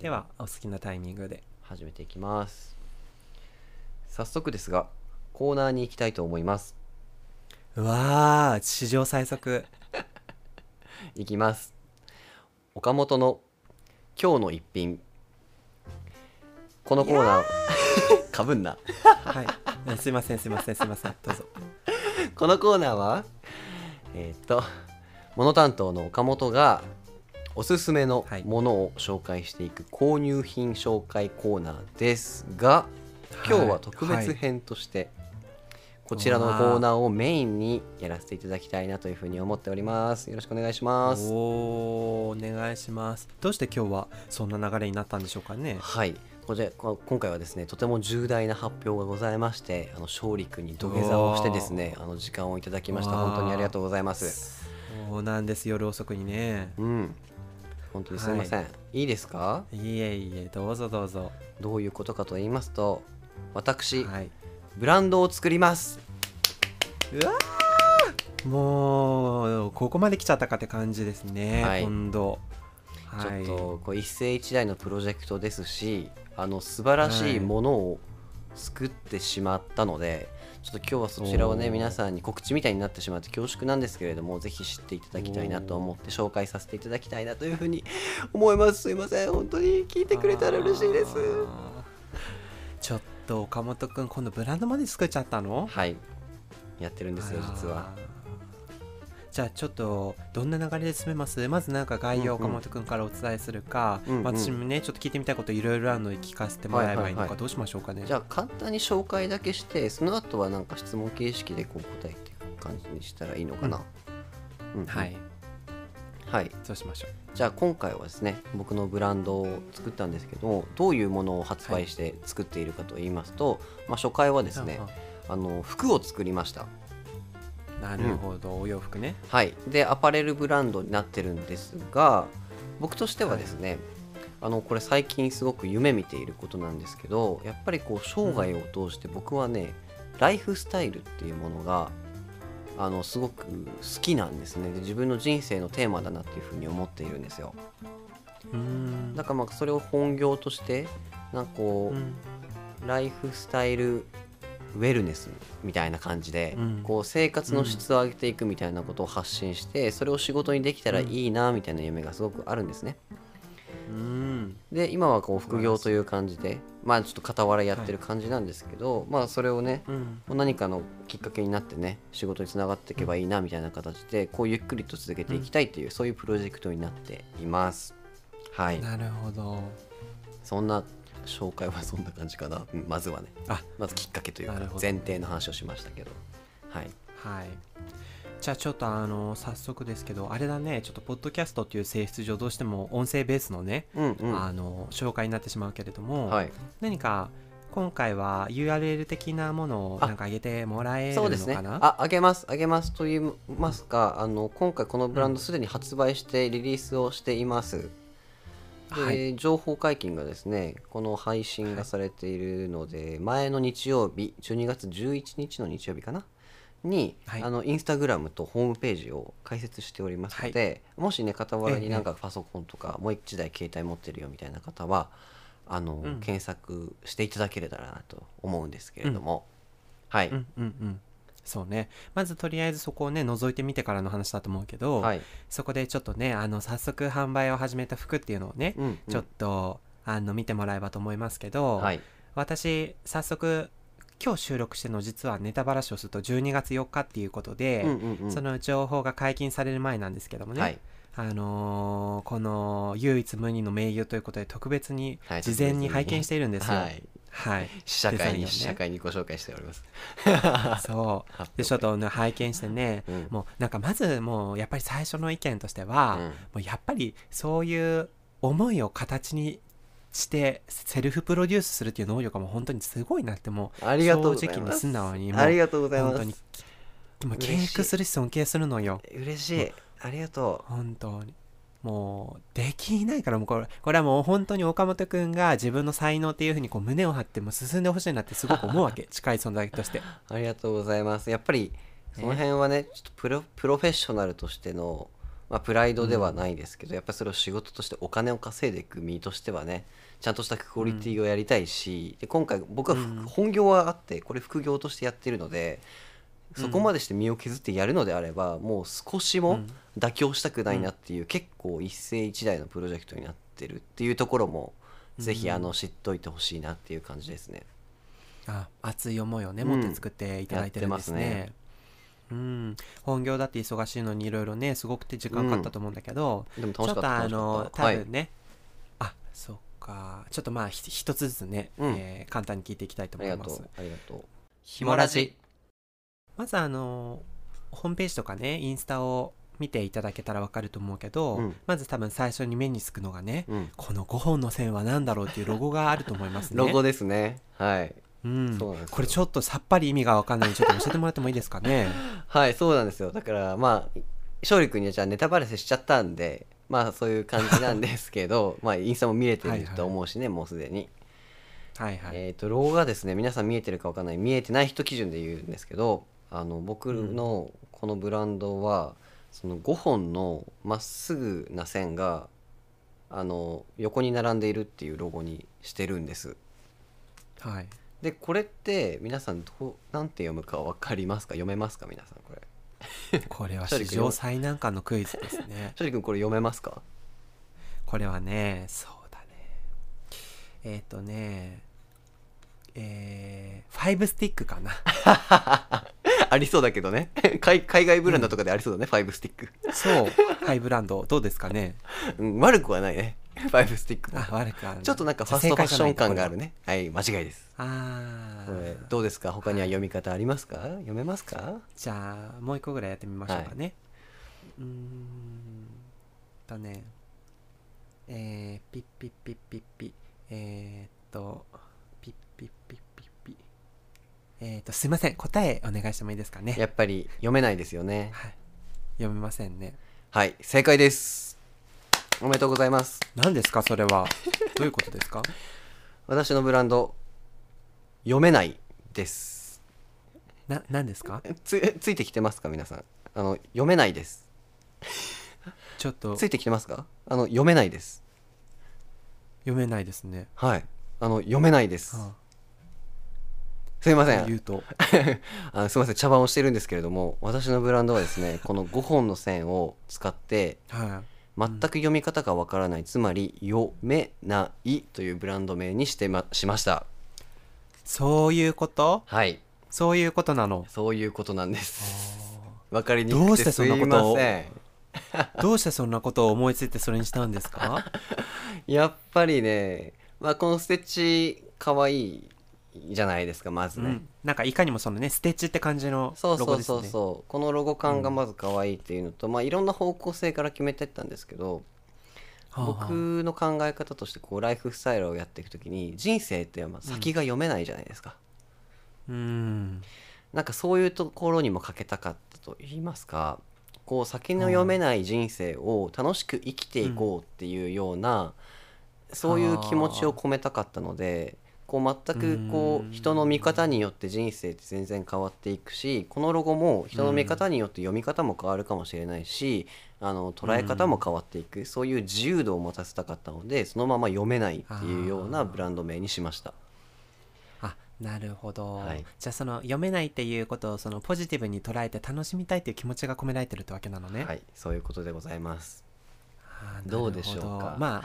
ではお好きなタイミングで始めていきます。早速ですがコーナーに行きたいと思います。うわー史上最速。いきます。岡本の今日の一品。このコーナー かぶんな。はい。えすいませんすいませんすいません。どうぞ。このコーナーはえーっとモノ担当の岡本がおすすめのはい。ものを紹介していく購入品紹介コーナーですが今日は特別編としてこちらのコーナーをメインにやらせていただきたいなというふうに思っております。よろしくお願いします。おーお願いします。どうして今日はそんな流れになったんでしょうかね。はい。こちらこ今回はですねとても重大な発表がございましてあの勝利君に土下座をしてですねあの時間をいただきました。本当にありがとうございます。そうなんです。夜遅くにね。うん本当にすみません、い、いですか？いえいえどうぞどうぞ。どういうことかと言いますと私、はい。ブランドを作ります。うわー！もうここまで来ちゃったかって感じですね、はい。今度ちょはいっとこう一世一代のプロジェクトですしあの素晴らしい。ものを作ってしまったので、ちょっと今日はそちらをね皆さんに告知みたいになってしまって恐縮なんですけれどもぜひ知っていただきたいなと思って紹介させていただきたいなというふうに思います。すいません。本当に聞いてくれたら嬉しいです。ちょっと岡本くん今度ブランドまで作っちゃったのはいやってるんですよ実はじゃあちょっとどんな流れで進めます？まずなんか概要岡本くんからお伝えするか、うんうん。私もねちょっと聞いてみたいこといろいろあるので聞かせてもらえばいいのはいはいはい。かどうしましょうかね、じゃあ簡単に紹介だけしてその後はなんか質問形式でこう答えていく感じにしたらいいのかな、うん。うんはい。はい。そうしましょう。じゃあ今回はですね僕のブランドを作ったんですけどどういうものを発売して作っているかと言いますと、まあ、初回はですねあの服を作りましたなるほど、お洋服ね。はい。でアパレルブランドになってるんですが僕としてはですね、あのこれ最近すごく夢見ていることなんですけどやっぱりこう生涯を通して僕はね、ライフスタイルっていうものがあのすごく好きなんですね。で自分の人生のテーマだなっていうふうに思っているんですよ。うーんだからまあそれを本業としてなんかこう、うん。ライフスタイルウェルネスみたいな感じで、うん。こう生活の質を上げていくみたいなことを発信して、それを仕事にできたらいいなみたいな夢がすごくあるんですね。うん。で今はこう副業という感じでまあちょっと傍らやってる感じなんですけど、まあそれをねうん。何かのきっかけになってね仕事につながっていけばいいなみたいな形でこうゆっくりと続けていきたいっていう、そういうプロジェクトになっています。はい。なるほど。そんな紹介はそんな感じかな、うんまずはね。あ。まずきっかけというか前提の話をしましたけど。はい。はい。じゃあちょっとあの早速ですけどあれだね。ちょっとポッドキャストっていう性質上どうしても音声ベースのね、うんうん。あの紹介になってしまうけれども、はい。何か今回は URL 的なものをあ。なんか上げてもらえるのそうですね。かなああげます。あげますと言いますかあの今回このブランドすでに発売してリリースをしています、で、はい。情報解禁がですねこの配信がされているので、前の日曜日12月11日の日曜日かな？に、はい。あのインスタグラムとホームページを開設しておりますので、もしね傍らになんかパソコンとか、もう一台携帯持ってるよみたいな方はあの、うん。検索していただけれたらなと思うんですけれども、はい、うんうんうんそうね。まずとりあえずそこをね覗いてみてからの話だと思うけど、はい、そこでちょっとねあの早速販売を始めた服っていうのをね、うんうん。ちょっとあの見てもらえばと思いますけど、はい。私早速今日収録してるの実はネタバラシをすると12月4日っていうことで、うんうんうん。その情報が解禁される前なんですけどもね、はい。あのーこの唯一無二の名優ということで特別にはい事前に拝見しているんですよ。はいはい、試写会に、デザインをね。試写会にご紹介しております。そう。でちょっとね拝見してね、うん。もうなんかまずもうやっぱり最初の意見としては、うん。もうやっぱりそういう思いを形にしてセルフプロデュースするっていう能力がもう本当にすごいなってもうありがとうござい正直にます。素直にもうありがとうございま本当にす。もう敬嬉しい服するし尊敬するのよ。嬉しい。ありがと本当にもうできないからもうこれこれはもう本当に岡本君が自分の才能っていうふうにこう胸を張ってもう進んでほしいなってすごく思うわけ 近い存在としてう。ありがとうございます。やっぱり、その辺はね、ちょっとプロプロフェッショナルとしての、まあ、プライドではないですけど、やっぱりそれを仕事としてお金を稼いでいく身としてはねちゃんとしたクオリティをやりたいし、で今回僕はふうん本業はあってこれ副業としてやってるのでそこまでして身を削ってやるのであればもう少しも妥協したくないなっていう、結構一世一代のプロジェクトになってるっていうところも、ぜひあの知っといてほしいなっていう感じですね。あ熱い思いをねうん持って作っていただいてるんですね,、うん。本業だって忙しいのにいろいろねすごくて時間かかったと思うんだけど、でもちょっとあの多分ね、あそっか。ちょっとまあひ一つずつね、うん。えー簡単に聞いていきたいと思います。はいありがとう。ありがとう。ひもラジまずあのホームページとかねインスタを見ていただけたらわかると思うけど、うんまず多分最初に目につくのがね、うん、この5本の線は何だろうっていうロゴがあると思いますね ロゴですね。はい。うんそうなんですよこれちょっとさっぱり意味がわかんないんでちょっと教えてもらってもいいですかね？はい、そうなんですよ。だからまあ勝利君にはじゃあネタバレしちゃったんで、まあそういう感じなんですけど、まあインスタも見れてると思うしね、もうすでに。はいはい、えっ、とロゴがですね、皆さん見えてるかわかんない、見えてない人基準で言うんですけど、あの僕のこのブランドは、その5本のまっすぐな線があの横に並んでいるっていうロゴにしてるんです。はい。でこれって皆さんどうなんて読むかわかりますか？読めますか？皆さんこれ。これは史上最難関のクイズですね。勝利君これ読めますか？これはねそうだね。えっ、とねえー、ファイブスティックかな ありそうだけどね。海海外ブランドとかでありそうだね、ファイブスティック、そう。ハイブランドどうですかね？うん、悪くはないね。ファイブスティックも。あ悪くはちょっとなんかファストファッション感があるね。はい間違いです。あこれーどうですか？他には読み方ありますか？読めますか？じゃあもう一個ぐらいやってみましょうかね、うーんとね。えー、ピッピッピッピッピ。えー、っとピッピッピッピッピえー、っとすいません。答えお願いしてもいいですかね？やっぱり読めないですよね。はい。読めませんね。はい。正解です。おめでとうございます。何ですかそれは？どういうことですか？私のブランド読めないです。な何ですか？つついてきてますか？皆さん。あの読めないです。ちょっと。ついてきてますか？あの読めないです。読めないですね、はい。あの読めないです。はすいませあ、言うんと。あのすいません。茶番をしてるんですけれども私のブランドはですね この5本の線を使ってはい。全く読み方がわからない、つまり読めないというブランド名にしてましました。そういうこと？はい。そういうことなの？そういうことなんです。わかりにどうしてそくくてすいんなことを？ません。どうしてそんなことを思いついてそれにしたんですか？やっぱりね、まあ、このステッチかわいいじゃないですかまずね、うん、なんかいかにもそのねステッチって感じのそうロゴですねそう。そうそうこのロゴ感がまず可愛いっていうのと、まあいろんな方向性から決めてったんですけど、はあはあ。僕の考え方としてこうライフスタイルをやっていくときに人生ってまあ先が読めないじゃないですか、うん。なんかそういうところにもかけたかったと言いますかこう先の読めない人生を楽しく生きていこうっていうような、そういう気持ちを込めたかったのでこう全くこう人の見方によって人生って全然変わっていくしこのロゴも人の見方によって読み方も変わるかもしれないしあの捉え方も変わっていく。そういう自由度を持たせたかったのでそのまま読めないっていうようなブランド名にしました。あなるほど、はい。じゃあその読めないっていうことをそのポジティブに捉えて楽しみたいっていう気持ちが込められてるってわけなのね、はい、そういうことでございます。どうでしょうか。まあ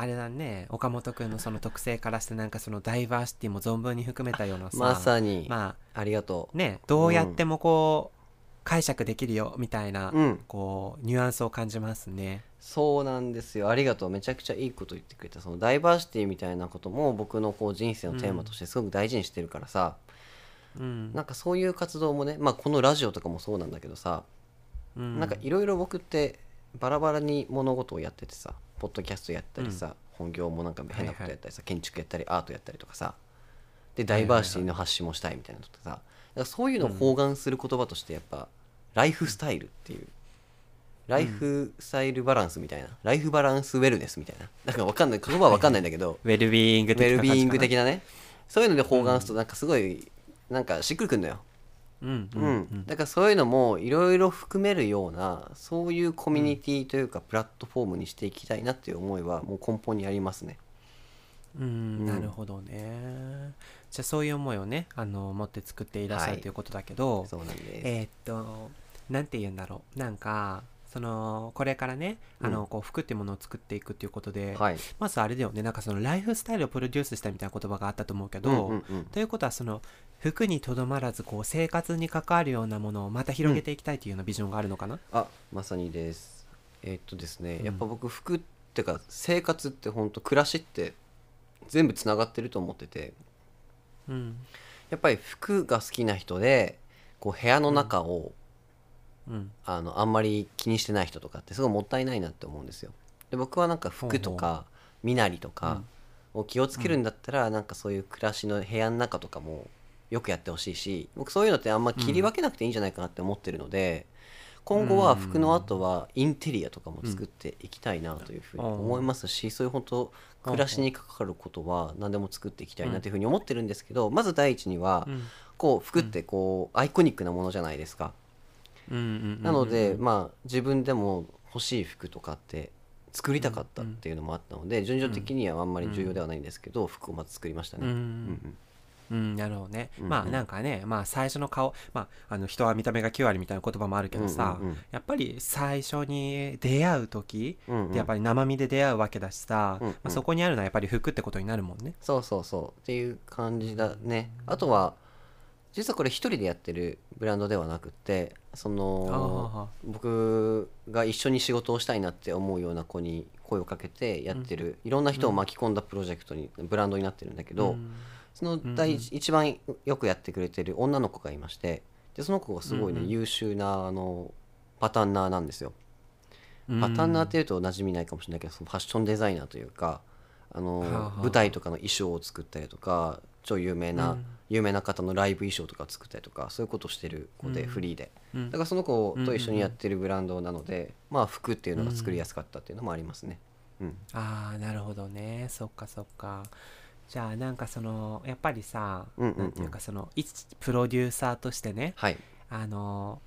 あれだね。岡本君のその特性からしてなんかそのダイバーシティも存分に含めたようなさ。まさに、まありがとあねどうやってもこう、解釈できるよみたいな、う。うん、こうニュアンスを感じますね。そうなんですよ。ありがとう。めちゃくちゃいいこと言ってくれた。そのダイバーシティみたいなことも僕のこう人生のテーマとしてすごく大事にしてるからさ、うん。なんかそういう活動もね、まあこのラジオとかもそうなんだけどさ、うん。なんかいろいろ僕ってバラバラに物事をやっててさ、ポッドキャストやったりさ、本業もなんか変なことやったりさ、建築やったりアートやったりとかさ、でダイバーシティの発信もしたいみたいなのとかさ、だからそういうのを包含する言葉としてやっぱ、ライフスタイルっていう。ライフスタイルバランスみたいな、ライフバランスウェルネスみたいな。なんかわかんない、言葉はわかんないんだけど、ウェルビーイングウ的な感じかなェルビーイング的なね。そういうので包含するとなんかすごい、なんかしっくりくんのよ。うんううん。ん、だからそういうのもいろいろ含めるようなそういうコミュニティというかプラットフォームにしていきたいなっていう思いはもう根本にありますね。うんうん。なるほどね。じゃあそういう思いをねあの持って作っていらっしゃはいるということだけど、そうなんです。えーっとなんて言うんだろう。なんかそのこれからねあの、うんこう服っていうものを作っていくっていうことで、はい。まずあれだよね。なんかそのライフスタイルをプロデュースしたみたいな言葉があったと思うけど、うんうんうん。ということはその服にとどまらずこう生活に関わるようなものをまた広げていきたいというようなビジョンがあるのかな、あまさにです。えーっとですね、うん。やっぱ僕服ってか生活って本当暮らしって全部つながってると思っててうん。やっぱり服が好きな人でこう部屋の中を、うん。あのあんまり気にしてない人とかってすごいもったいないなって思うんですよ。で僕はなんか服とか身なりとかを気をつけるんだったら、なんかそういう暮らしの部屋の中とかもよくやってほしいし僕そういうのってあんま切り分けなくていいんじゃないかなって思ってるので、今後は服の後はインテリアとかも作っていきたいなというふうに思いますし、そういう本当暮らしに関わることは何でも作っていきたいなというふうに思ってるんですけど、まず第一には、うん。こう服ってこうアイコニックなものじゃないですか。なので、まあ自分でも欲しい服とかって作りたかったっていうのもあったので、順序的にはあんまり重要ではないんですけど、服をまず作りましたね。うん。うんうん、なるほどね、うんうん。まあなんかねまあ最初の顔まああの人は見た目が9割みたいな言葉もあるけどさ、うんうんうん。やっぱり最初に出会う時ってやっぱり生身で出会うわけだしさ、うんうん。まあ、そこにあるのはやっぱり服ってことになるもんね。そうそうそう。っていう感じだね。あとは実はこれ一人でやってるブランドではなくってそあのあ僕が一緒に仕事をしたいなって思うような子に声をかけてやってる、いろんな人を巻き込んだプロジェクトにブランドになってるんだけど、うん。その第一,、一番よくやってくれてる女の子がいましてでその子がすごいね、うんうん。優秀なあのパタンナーなんですよ。うん。パタンナーっていうと馴染みないかもしれないけどそのファッションデザイナーというかあの、舞台とかの衣装を作ったりとか超有名な、うん有名な方のライブ衣装とかを作ったりとかそういうことをしてる子で、うん。フリーで。うん。だからその子と一緒にやってるブランドなので、まあ服っていうのが作りやすかったっていうのもありますね。うん。ああなるほどね。そっかそっか。じゃあなんかそのやっぱりさ、うんうんうんていうかその一プロデューサーとしてねはい、あの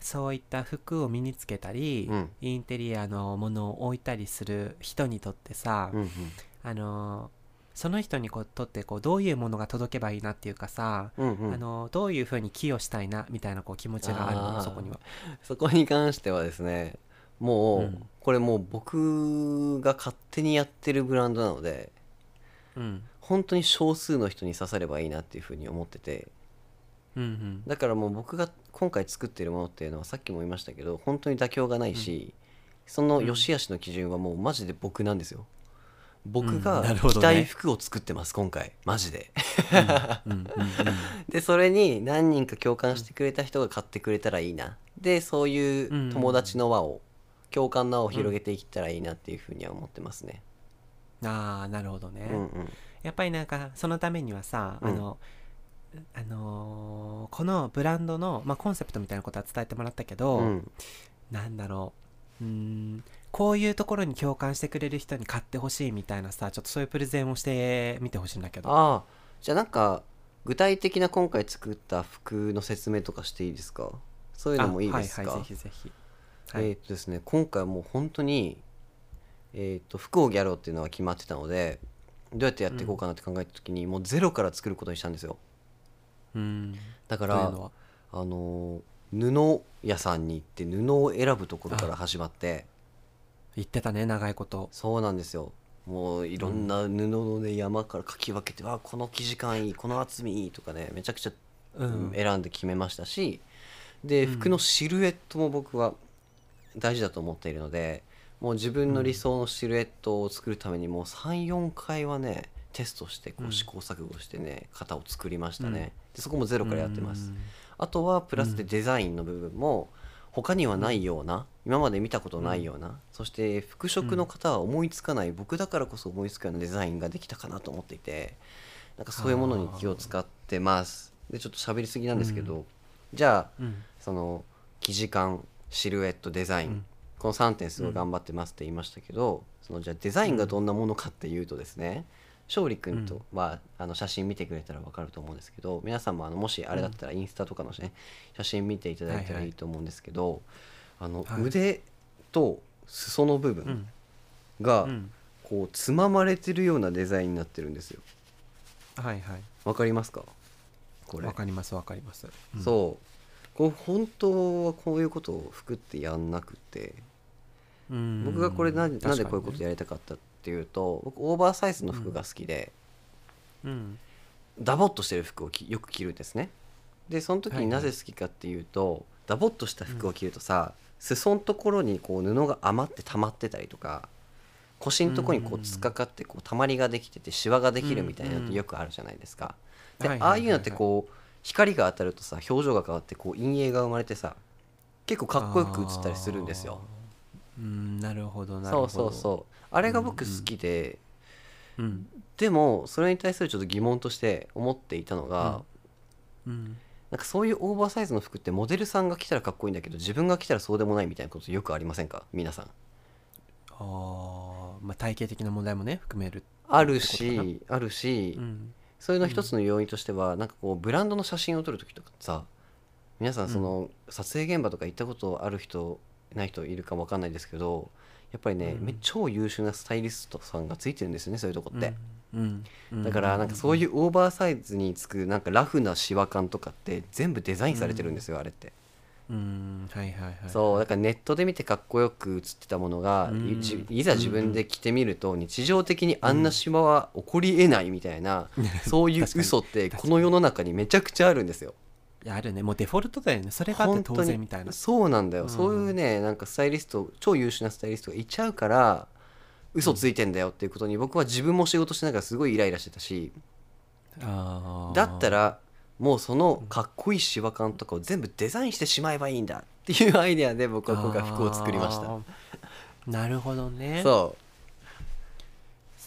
そういった服を身につけたり、うん。インテリアのものを置いたりする人にとってさ、うんうん。あのその人にこうとってこうどういうものが届けばいいなっていうかさ、うんうん。あのどういうふうに寄与したいなみたいなこう気持ちがあるの？そこには。そこに関してはですねもう、うん。これもう僕が勝手にやってるブランドなのでうん。本当に少数の人に刺さればいいなっていうふうに思ってて。うんうん。だからもう僕が今回作ってるものっていうのはさっきも言いましたけど本当に妥協がないし、その良し悪しの基準はもうマジで僕なんですよ僕うんが着たい服を作ってます今回。マジで。でそれに何人か共感してくれた人が買ってくれたらいいな。でそういう友達の輪を共感の輪を広げていったらいいなっていうふうには思ってますね。ああなるほどね、うんうん。やっぱりなんかそのためにはさ、うん。あのあのーこのブランドの、まあ、コンセプトみたいなことは伝えてもらったけど、うん。なんだろう。うーんこういうところに共感してくれる人に買ってほしいみたいなさちょっとそういうプレゼンをしてみてほしいんだけど。ああじゃあなんか具体的な今回作った服の説明とかしていいですか？そういうのもいいですか、あはいはいぜひぜひ。はい、えーっとですね今回はもう本当にえーっと服をやろうっていうのは決まってたのでどうやってやっていこうかなって考えた時に、もうゼロから作ることにしたんですよ。うん。だからあのー布屋さんに行って布を選ぶところから始まって言ってたね長いこと。そうなんですよ。もういろんな布のね山からかき分けて、あこの生地感いいこの厚みいいとかねめちゃくちゃうん。選んで決めましたしでうん。服のシルエットも僕は大事だと思っているのでもう自分の理想のシルエットを作るためにもう34回はねテストしてこううん。試行錯誤してね型を作りましたね。でそこもゼロからやってます。うん。あとはプラスでデザインの部分も他にはないような今まで見たことないようなそして服飾の方は思いつかない僕だからこそ思いつくようなデザインができたかなと思っていてなんかそういうものに気を使ってます。でちょっと喋りすぎなんですけど、じゃあうん。その生地感シルエットデザイン、うん。この3点すごい頑張ってますって言いましたけど、そのじゃあデザインがどんなものかっていうとですね、勝利君とは、あの写真見てくれたら分かると思うんですけど皆さんもあのもしあれだったらインスタとかの、ね写真見ていただいたらいいと思うんですけど、あのはい。腕と裾の部分うん。がうん。こうつままれてるようなデザインになってるんですよ。はいはい。わかりますか？これ。わかりますわかります、うん。そう。こう本当はこういうことを服ってやんなくてうん僕がこれななん確かにね。でこういうことやりたかったっていうと僕オーバーサイズの服が好きで、うん。ダボっとしてる服をきよく着るんですね。でその時はいはい。になぜ好きかっていうと、ダボっとした服を着るとさ、裾のところにこう布が余って溜まってたりとか腰のところにこう突っかかってこうたまりができててシワができるみたいなのってよくあるじゃないですか。ではいはいはいはい。ああいうのってこう光が当たるとさ表情が変わってこう陰影が生まれてさ結構かっこよく映ったりするんですよ。うんなるほどなるほど。そうそうそう。あれが僕好きで、ううん。でもそれに対するちょっと疑問として思っていたのが、うん。なんかそういうオーバーサイズの服ってモデルさんが着たらかっこいいんだけど自分が着たらそうでもないみたいなことよくありませんか？皆さん。あーまあ体型的な問題もね含めるあるしあるし、うんそれの一つの要因としては、なんかこうブランドの写真を撮る時とかさ皆さんその撮影現場とか行ったことある人ない人いるかわかんないですけどやっぱりね、うん。め超優秀なスタイリストさんがついてるんですよねそういうとこって、うん。うん。だからなんかそういうオーバーサイズにつくなんかラフなシワ感とかって全部デザインされてるんですよ、あれって。うん。はいはいはいそうだからネットで見てかっこよく写ってたものが、うん。いざ自分で着てみると日常的にあんなシワは起こりえないみたいな、そういう嘘ってこの世の中にめちゃくちゃあるんですよ。あるね。もうデフォルトだよね。それがあって当然みたいな。そうなんだよ、うん。そういうねなんかスタイリスト超優秀なスタイリストがいちゃうから嘘ついてんだよっていうことに僕は自分も仕事しながらすごいイライラしてたしだったらもうそのかっこいいシワ感とかを全部デザインしてしまえばいいんだっていうアイデアで僕は今回服を作りました。なるほどね。そ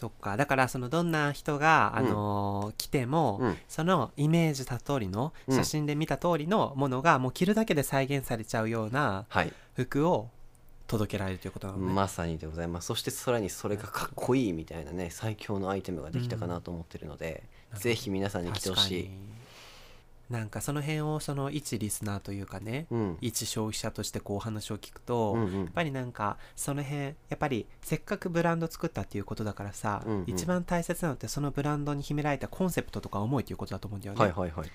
そっか。だからそのどんな人が、あのー来ても、うん。そのイメージした通りのうん。写真で見た通りのものがもう着るだけで再現されちゃうようなうはい。服を届けられるということなのね、まさにでございます。そしてさらにそれがかっこいいみたいなね最強のアイテムができたかなと思ってるので、うんぜひ皆さんに来てほしい。確かになんかその辺をその一リスナーというかね、うん。一消費者としてこうお話を聞くと、うんうん。やっぱりなんかその辺やっぱりせっかくブランド作ったっていうことだからさ、うんうん。一番大切なのってそのブランドに秘められたコンセプトとか思いということだと思うんだよね。はいはいはい。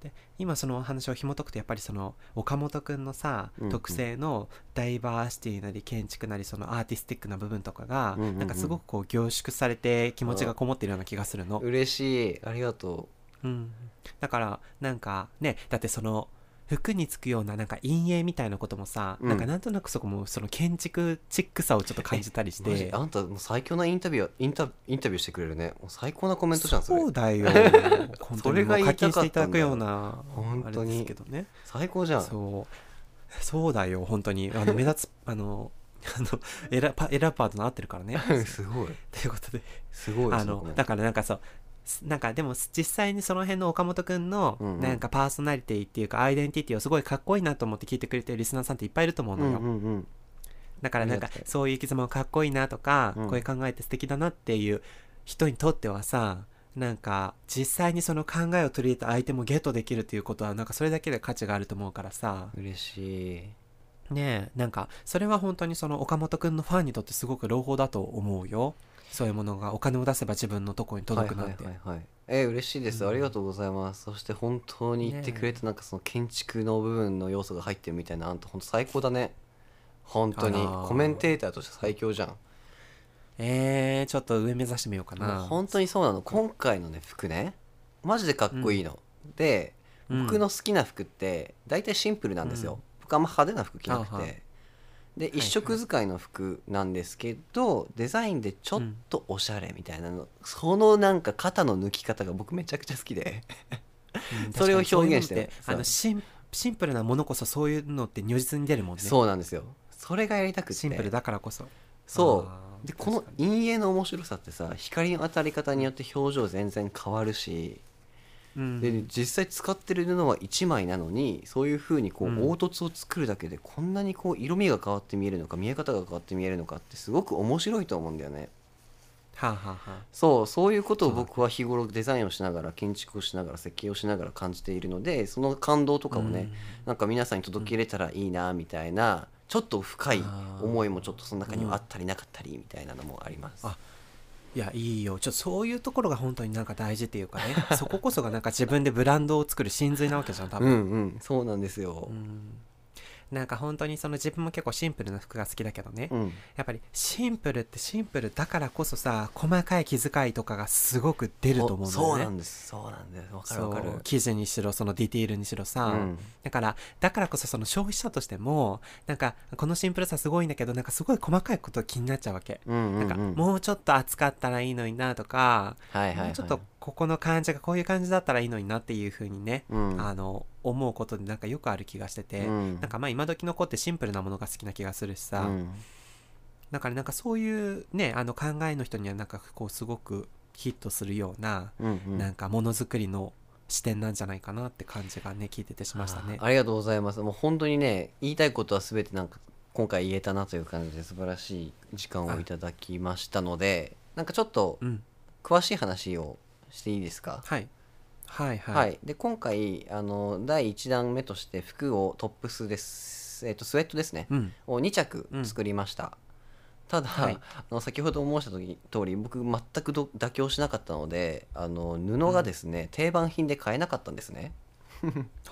で今そのお話を紐解くとやっぱりその岡本くんのさ、うんうん。特性のダイバーシティなり建築なりそのアーティスティックな部分とかが、うんうんうん。なんかすごくこう凝縮されて気持ちがこもってるような気がするの。嬉しい。ありがとうん、だからなんかねだってその服につくようななんか陰影みたいなこともさ、うん。なんかなんとなくそこもその建築チックさをちょっと感じたりして。あんたもう最強なインタビューインタインタビューしてくれるね。もう最高なコメントじゃんそれ。そうだよ。それが言いた金していただくよような本当に。あれですけどね。最高じゃん。そう。そうだよ本当に。あの目立つ あのあの選パ選ぶパートナー合ってるからね。すごい。ということで。すごいあのだからなんかそうすなんかでも実際にその辺の岡本くんのなんかパーソナリティっていうかアイデンティティをすごいかっこいいなと思って聞いてくれてるリスナーさんっていっぱいいると思うのよ、うんうんうんだからなんかそういう生き様かっこいいなとか、うん。こういう考えって素敵だなっていう人にとってはさなんか実際にその考えを取り入れた相手もゲットできるっていうことはなんかそれだけで価値があると思うからさ。嬉しい。ねえなんかそれは本当にその岡本くんのファンにとってすごく朗報だと思うよそういうものがお金を出せば自分のところに届くなんて、はいはいはいはい。えー嬉しいです、うん。ありがとうございます。そして本当に言ってくれてなんかその建築の部分の要素が入ってるみたいなあんた本当最高だね。本当に。あらー。コメンテーターとして最強じゃん。えー、ちょっと上目指してみようかもうな本当にそうなの。今回のね服ね。マジでかっこいいの、でうん。僕の好きな服って大体シンプルなんですよ、うん。僕あんま派手な服着なくて、はあはでい一色使いの服なんですけど、デザインでちょっとおしゃれみたいなの、そのなんか肩の抜き方が僕めちゃくちゃ好きで。うん それを表現してあのシンシンプルなものこそそういうのって如実に出るもんね。そうなんですよ。それがやりたくて。シンプルだからこそ。そう。でこの陰影の面白さってさ光の当たり方によって表情全然変わるし、うん。で実際使ってる布は1枚なのにそういう風にこう、うん。凹凸を作るだけでこんなにこう色味が変わって見えるのか見え方が変わって見えるのかってすごく面白いと思うんだよね。はあ、はあはあ、そうそういうことを僕は日頃デザインをしながら建築をしながら設計をしながら感じているのでその感動とかをね、うん。なんか皆さんに届けれたらいいなみたいな、ちょっと深い思いもちょっとその中にはあったりなかったりみたいなのもあります。あいやいいよ。ちょっとそういうところが本当になんか大事っていうかね。そここそがなんか自分でブランドを作る真髄なわけじゃん多分、うんうん。そうなんですよ。う。んなんか本当にその自分も結構シンプルな服が好きだけどね、うん。やっぱりシンプルってシンプルだからこそさ細かい気遣いとかがすごく出ると思うんだよね。そうなんです。そうなんです。わかるわかる。生地にしろそのディティールにしろさ、うん。だからだからこそその消費者としてもなんかこのシンプルさすごいんだけどなんかすごい細かいこと気になっちゃうわけ、うんうんうん。なんかもうちょっと厚かったらいいのになとか、はいはいはい。もうちょっとここの感じがこういう感じだったらいいのになっていう風にね、うん。あの思うことでなんかよくある気がしてて、うん。なんかまあ今時の子ってシンプルなものが好きな気がするしさ、うん。だからなんかそういうねあの考えの人にはなんかこうすごくヒットするような、うんうん。なんかものづくりの視点なんじゃないかなって感じがね聞いててしましたね。ありがとうございます。もう本当にね言いたいことは全てなんか今回言えたなという感じで素晴らしい時間をいただきましたのでなんかちょっとうん。詳しい話をしていいですか、はい。はいはい、はい、で今回あの第1弾目として服をトップスです、えっとスウェットですね、うん。を2着作りました、ただ、はい。あの先ほど申した時通り僕全くど妥協しなかったのであの布がですね、定番品で買えなかったんですね。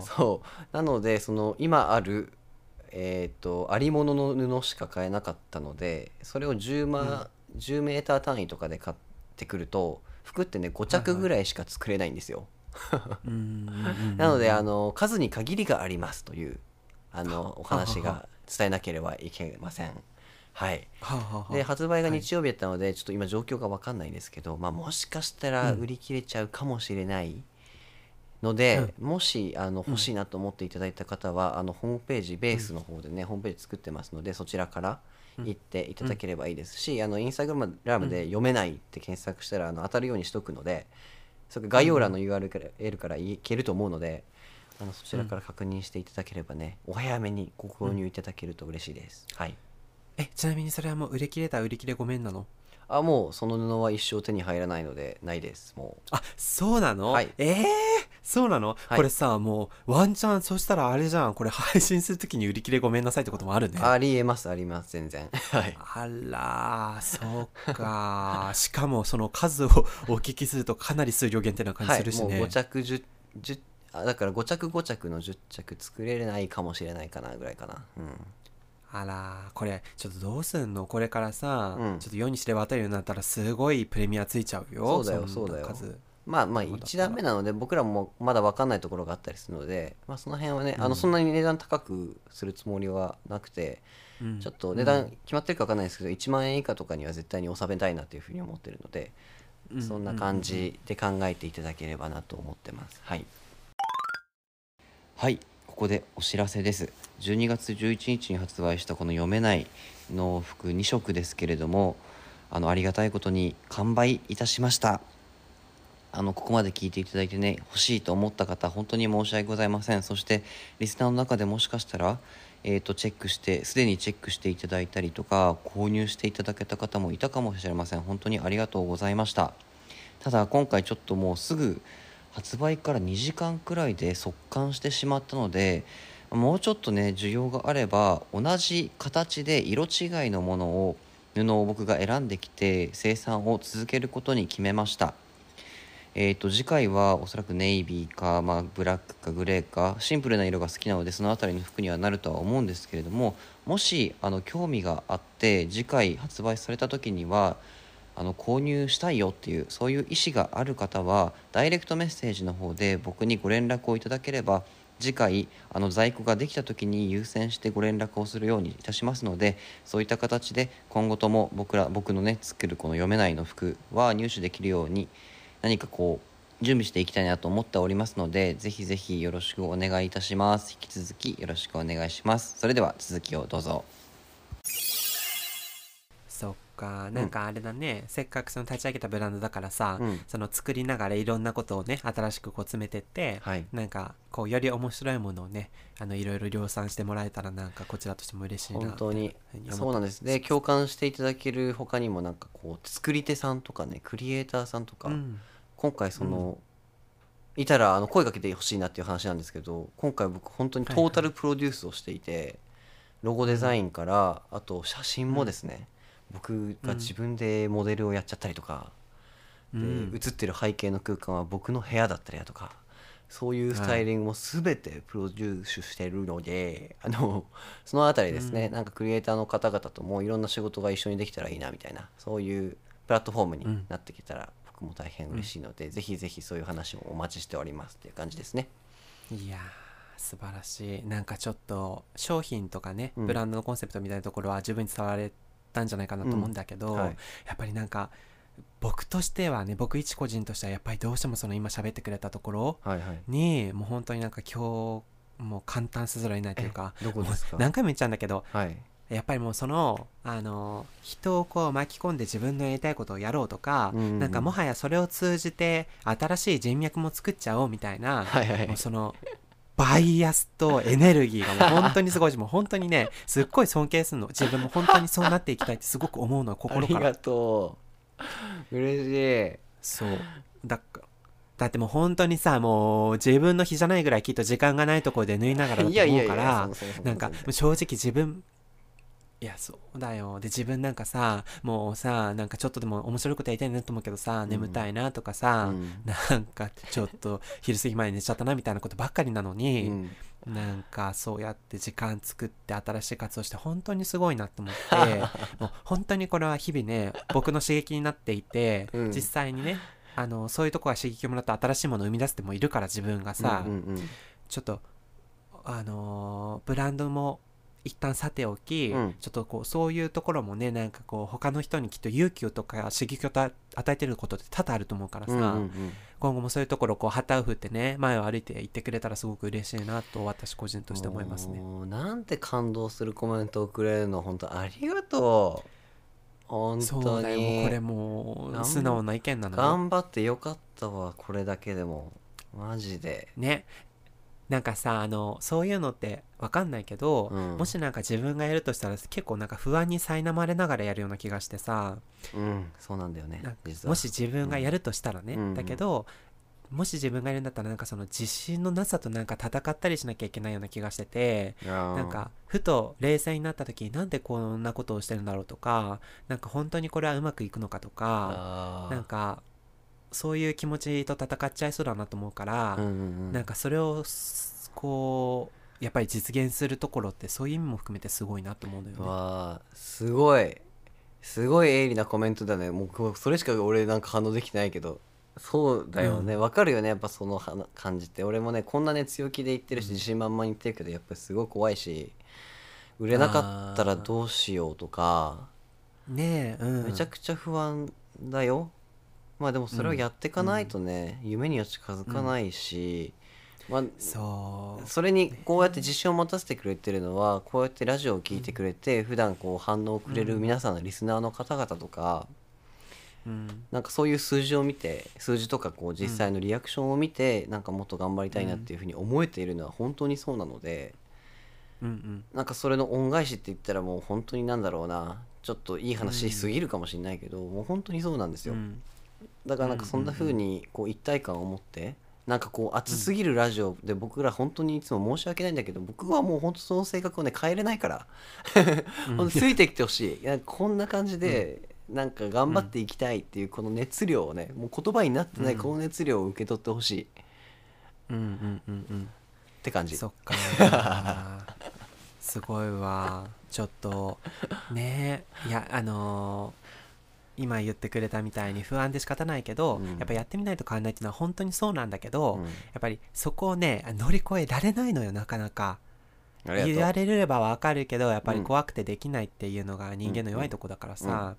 そう。なのでその今あるえっ、とありものの布しか買えなかったのでそれを10万、10メーター単位とかで買ってくると服ってね5着ぐらいしか作れないんですよ、うんうんうんなのであの数に限りがありますというあのお話ははが伝えなければいけません。はい。で発売が日曜日だったので、ちょっと今状況が分かんないんですけど、まあ、もしかしたら売り切れちゃうかもしれないので、もしあの欲しいなと思っていただいた方は、あのホームページベースの方でね、ホームページ作ってますのでそちらから行っていただければいいですし、あのインスタグラムで読めないって検索したらあの当たるようにしとくのでそれ概要欄の URL から L からいけると思うのであのそちらから確認していただければね、お早めにご購入いただけると嬉しいです、はい。えちなみにそれはもう売り切れた売り切れごめんなの？あもうその布は一生手に入らないのでないですもあそうなの、はい。えー、そうなの、はい。これさもうワンチャンそしたらあれじゃん。これ配信するときに売り切れごめんなさいってこともあるね。うありえますあります全然。はい。あらーそうか しかもその数をお聞きするとかなり数量限定な感じはいもうするしね、5着10 10あだから5着5着の10着作れないかもしれないかなぐらいかな。うんあらーこれちょっとどうすんの？これからさ、うん。ちょっと世に知れ渡るようになったらすごいプレミアついちゃうよそうだよんなそうだよ。数。まあまあそうだ。1段目なので僕らもまだ分かんないところがあったりするので、まあ、その辺はね、あのそんなに値段高くするつもりはなくて、うん。ちょっと値段決まってるか分かんないですけど、1万円以下とかには絶対に収めたいなというふうに思ってるので、うん。そんな感じで考えていただければなと思ってます。はい。はい、ここでお知らせです。12月11日に発売したこの読めないの服2色ですけれども、あのありがたいことに完売いたしました。あのここまで聞いていただいてね欲しいと思った方本当に申し訳ございませんそしてリスナーの中でもしかしたら、えー、とチェックしてすでにチェックしていただいたりとか購入していただけた方もいたかもしれません本当にありがとうございましたただ今回ちょっともうすぐ発売から2時間くらいで速乾してしまったのでもうちょっとね需要があれば同じ形で色違いのものを布を僕が選んできて生産を続けることに決めました。えー、と次回はおそらくネイビーか、まあ、ブラックかグレーかシンプルな色が好きなのでその辺りの服にはなるとは思うんですけれどももしあの興味があって次回発売された時にはあの購入したいよっていうそういう意思がある方はダイレクトメッセージの方で僕にご連絡をいただければ次回あの在庫ができた時に優先してご連絡をするようにいたしますのでそういった形で今後とも僕ら僕のね作るこの読めないの服は入手できるように何かこう準備していきたいなと思っておりますのでぜひぜひよろしくお願いいたします。引き続きよろしくお願いします。それでは続きをどうぞ。かなんかあれだね、せっかくその立ち上げたブランドだからさ、うん。その作りながらいろんなことをね新しくこう詰めてって、はい。なんかこうより面白いものをねあのいろいろ量産してもらえたらなんかこちらとしても嬉しいな本当に。そうなんです。で共感していただける他にもなんかこう作り手さんとかねクリエイターさんとか、うん。今回その、いたらあの声かけてほしいなっていう話なんですけど今回僕本当にトータルプロデュースをしていて、ロゴデザインからあと写真もですね、僕が自分でモデルをやっちゃったりとか、うん。で映ってる背景の空間は僕の部屋だったりだとかそういうスタイリングも全てプロデュースしてるので、あのそのあたりですね、なんかクリエイターの方々ともいろんな仕事が一緒にできたらいいなみたいなそういうプラットフォームになってきたら僕も大変嬉しいので、ぜひぜひそういう話もお待ちしておりますっていう感じですね。いやー素晴らしい。なんかちょっと商品とかね、うん。ブランドのコンセプトみたいなところは十分に伝われたんじゃないかなと思うんだけど、うんはい。やっぱりなんか僕としてはね僕一個人としてはやっぱりどうしてもその今喋ってくれたところはいはい。にもう本当になんか今日もう感嘆せざるを得ないというか何回も言っちゃうんだけどはい。やっぱりもうそのあの人をこう巻き込んで自分のやりたいことをやろうとか、うんうんうん。なんかもはやそれを通じて新しい人脈も作っちゃおうみたいな、はいはい。もうそのバイアスとエネルギーがもう本当にすごいしもう本当にねすっごい尊敬するの自分も本当にそうなっていきたいってすごく思うのあ心からりがとう。嬉しい。そうだかだってもう本当にさもう自分の日じゃないぐらいきっと時間がないところで縫いながらだと思うからなんか正直自分いやそうだよ。で自分なんかさもうさなんかちょっとでも面白いことやりたいなと思うけどさ、眠たいなとかさ、うん。なんかちょっと昼過ぎ前に寝ちゃったなみたいなことばっかりなのに、うん。なんかそうやって時間作って新しい活動して本当にすごいなと思って もう本当にこれは日々ね僕の刺激になっていて、うん。実際にねあのそういうとこが刺激をもらって新しいものを生み出してもいるから自分がさ、うんうんうん。ちょっとあのーブランドも一旦さておき、うん。ちょっとこうそういうところもねなんかこう他の人にきっと勇気をとか刺激をた与えてることって多々あると思うからさ、うんうんうん。今後もそういうところをこう旗を振ってね前を歩いて行ってくれたらすごく嬉しいなと私個人として思いますね。なんて感動するコメントをくれるの本当ありがとう。本当だよもうこれにも素直な意見なのよ頑張ってよかったわこれだけでも。マジで。ねなんかさあのそういうのって分かんないけど、うん。もしなんか自分がやるとしたら結構なんか不安に苛まれながらやるような気がしてさうん。そうなんだよねもし自分がやるとしたらね、うん。だけどもし自分がやるんだったらなんかその自信のなさとなんか戦ったりしなきゃいけないような気がしててななんかふと冷静になった時になんでこんなことをしてるんだろうとかなんか本当にこれはうまくいくのかとかなんかそういう気持ちと戦っちゃいそうだなと思うから、うんうんうん。なんかそれをすこうやっぱり実現するところってそういう意味も含めてすごいなと思うのよね。わあすごい。すごい鋭利なコメントだね。もうこそれしか俺なんか反応できてないけど。そうだよね。わ、かるよね。やっぱそのはな感じって。俺もねこんなね強気で言ってるし自信満々に言ってるけどやっぱりすごい怖いし売れなかったらどうしようとかねえ、うん、めちゃくちゃ不安だよまあでもそれをやっていかないとね、夢には近づかないし、まあそう。それにこうやって自信を持たせてくれてるのはこうやってラジオを聞いてくれて、普段こう反応をくれる皆さんのリスナーの方々とか、うん。なんかそういう数字を見て数字とかこう実際のリアクションを見て、なんかもっと頑張りたいなっていうふうに思えているのは本当にそうなので、うんうんなんかそれの恩返しって言ったらもう本当になんだろうなちょっといい話しすぎるかもしれないけど、もう本当にそうなんですよ、うんだからなんかそんな風にこう一体感を持ってなんかこう熱すぎるラジオで僕ら本当にいつも申し訳ないんだけど僕はもう本当その性格をね変えれないから。ついてきてほしい。いやこんな感じでなんか頑張っていきたいっていうこの熱量をねもう言葉になってないこの熱量を受け取ってほしい。っうんうんうんうん。て感じ。そっか。すごいわ。ちょっとねえ。いやあのー今言ってくれたみたいに不安で仕方ないけど、うん。やっぱやってみないと変わらないっていうのは本当にそうなんだけど、うん。やっぱりそこをね乗り越えられないのよなかなか。言われればわかるけどやっぱりうん。怖くてできないっていうのが人間の弱いとこだからさ、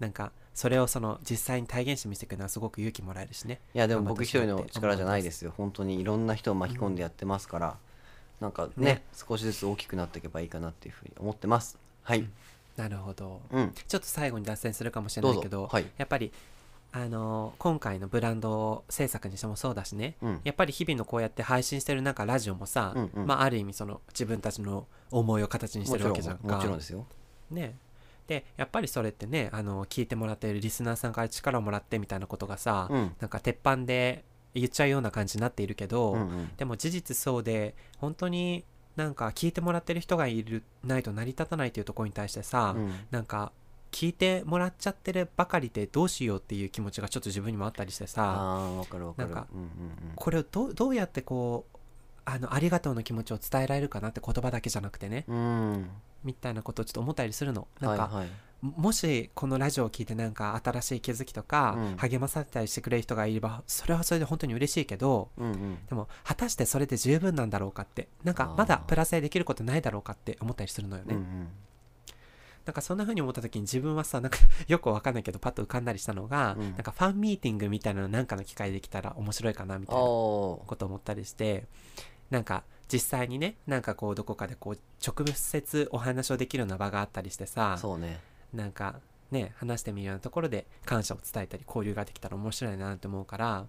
なんかそれをその実際に体現してみせてくるのはすごく勇気もらえるしね。ういやでも僕一人の力じゃないですよ。本当にいろんな人を巻き込んでやってますから、なんかねね。少しずつ大きくなっていけばいいかなっていうふうに思ってます。はい、なるほど。うん。ちょっと最後に脱線するかもしれないけどはい。やっぱりあの今回のブランド制作にしてもそうだしね。うん。やっぱり日々のこうやって配信してる中ラジオもさ、うんうん。まあある意味その自分たちの思いを形にしてるわけじゃんか。もちろんですよ。ね。でやっぱりそれってねあの聞いてもらっているリスナーさんから力をもらってみたいなことがさ、うん。なんか鉄板で言っちゃうような感じになっているけど、うんうん。でも事実そうで本当になんか聞いてもらってる人がいるないと成り立たないというところに対してさ、うん。なんか聞いてもらっちゃってるばかりでどうしようっていう気持ちがちょっと自分にもあったりしてさなんかこれをどうどうやってこうあのありがとうの気持ちを伝えられるかなって言葉だけじゃなくてね。うんうん。みたいなことをちょっと思ったりするの。なんか、はいはいもしこのラジオを聞いてなんか新しい気づきとか、うん。励まされたりしてくれる人がいればそれはそれで本当に嬉しいけどうんうん。でも果たしてそれで十分なんだろうかってなんかまだプラスでできることないだろうかって思ったりするのよね、うんうん。なんかそんな風に思った時に自分はさなんか よくわかんないけどパッと浮かんだりしたのが、うん。なんかファンミーティングみたいなのなんかの機会できたら面白いかなみたいなことを思ったりしてなんか実際にねなんかこうどこかでこう直接お話をできるような場があったりしてさそうねなんかね話してみるようなところで感謝を伝えたり交流ができたら面白いなって思うから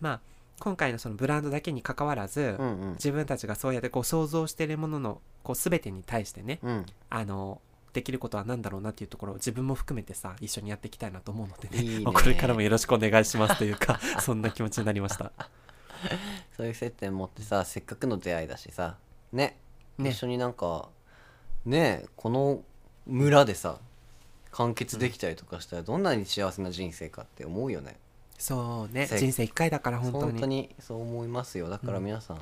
まあ今回のそのブランドだけにかかわらず、うんうん。自分たちがそうやってこう想像しているもののこう全てに対してねうん。あのできることは何だろうなっていうところを自分も含めてさ一緒にやっていきたいなと思うのでねいいね。まあこれからもよろしくお願いしますというか そんな気持ちになりました。そういう接点持ってさせっかくの出会いだしさねね。一緒になんかねこの村でさ完結できたりとかしたらどんなに幸せな人生かって思うよね。そうね。せ人生一回だから本当に。本当にそう思いますよ。だから皆さん、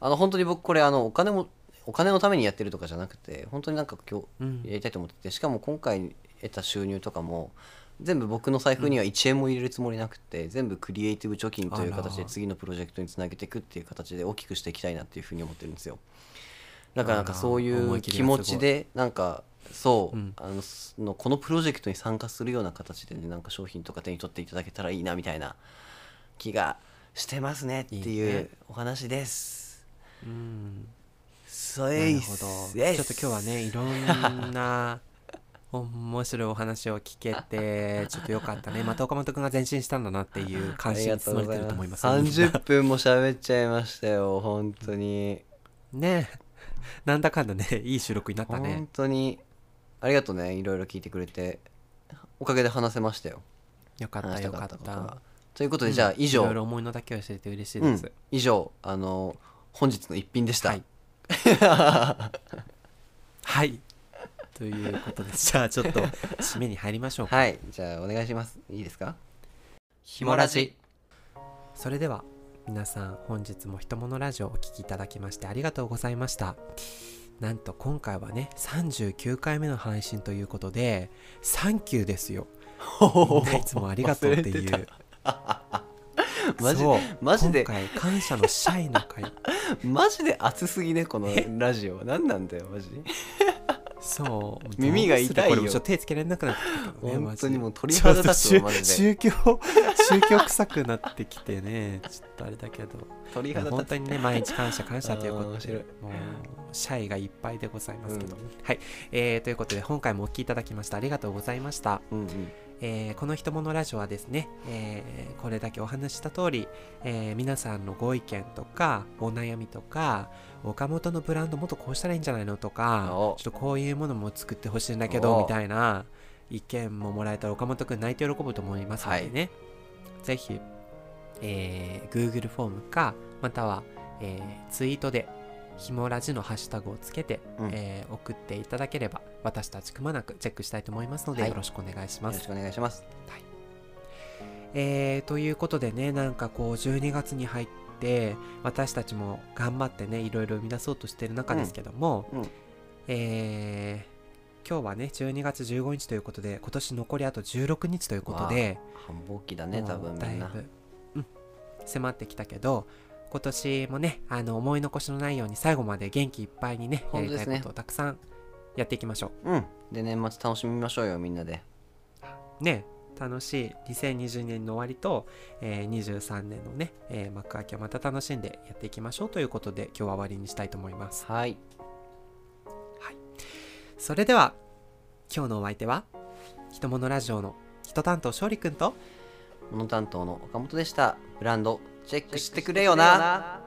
あの本当に僕これあのお金もお金のためにやってるとかじゃなくて本当になんか今日うん。やりたいと思っててしかも今回得た収入とかも全部僕の財布には1円も入れるつもりなくて、全部クリエイティブ貯金という形で次のプロジェクトにつなげていくっていう形で大きくしていきたいなっていうふうに思ってるんですよ。だからなんかそういう気持ちでなんかそう、うん。あのそのこのプロジェクトに参加するような形でねなんか商品とか手に取っていただけたらいいなみたいな気がしてますねっていいいうね。お話です。うん。そなるいちょっと今日はねいろんな 面白いお話を聞けて ちょっとよかったね。また岡本君が前進したんだなっていう関心に包まれてると思います。よみんな30分も喋っちゃいましたよ本当に。ね。なんだかんだねいい収録になったね。本当にありがとうねいろいろ聞いてくれて。おかげで話せましたよ。よかったよかった。ということでじゃあ以上、いろいろ思いのだけを教えて嬉しいうん。です、以上あの本日の一品でした、はい。はい。ということでじゃあちょっと締めに入りましょうか。はい。じゃあお願いします。いいですか？ひもラジ。それでは皆さん本日もひとものラジオをお聴きいただきましてありがとうございましたなんと今回はね39回目の配信ということでサンキューですよ。いつもありがとうっていう。マジマジで。今回感謝のシャイの会 マジで熱すぎねこのラジオ。何なんだよマジそう。耳が痛いよ。これもちょっと手つけられなくなってきたね本当にもう鳥肌立つわマジで。宗教 宗教臭くなってきてねちょっとあれだけど。鳥肌立つ。本当にね毎日感謝感謝ということでもうシャイがいっぱいでございますけど、うん。はい、えーということで今回もお聞きいただきましてありがとうございました、うんうんえーこの「ひとものラジオ」はですね、えーこれだけお話しした通り、えー皆さんのご意見とかお悩みとか岡本のブランドもっとこうしたらいいんじゃないのとかお。ちょっとこういうものも作ってほしいんだけどお。みたいな意見ももらえたら岡本くん泣いて喜ぶと思いますのでね、ぜひ、えー Google フォームかまたは、えーツイートでひもラジのハッシュタグをつけて、うん。えー送っていただければ私たちくまなくチェックしたいと思いますので、はい。よろしくお願いします。よろし。くお願いします。えーということでねなんかこう12月に入って私たちも頑張ってねいろいろ生み出そうとしてる中ですけども、うん。うん。えー今日はね12月15日ということで今年残りあと16日ということで繁忙期だね多も分みんな。うだいぶ、うん、迫ってきたけど今年もねあの思い残しのないように最後まで元気いっぱいにね本や当りたいことをたくさんやっていきましょう。ん。で年末楽しみましょうよみんなで。ね楽しい。2020年の終わりと、えー23年のね、えー幕開けをまた楽しんでやっていきましょうということで今日は終わりにしたいと思います。はい。それでは今日のお相手は「ひとものラジオ」の人担当勝利くんと物担当の岡本でした。ブランドチェックしてくれよな。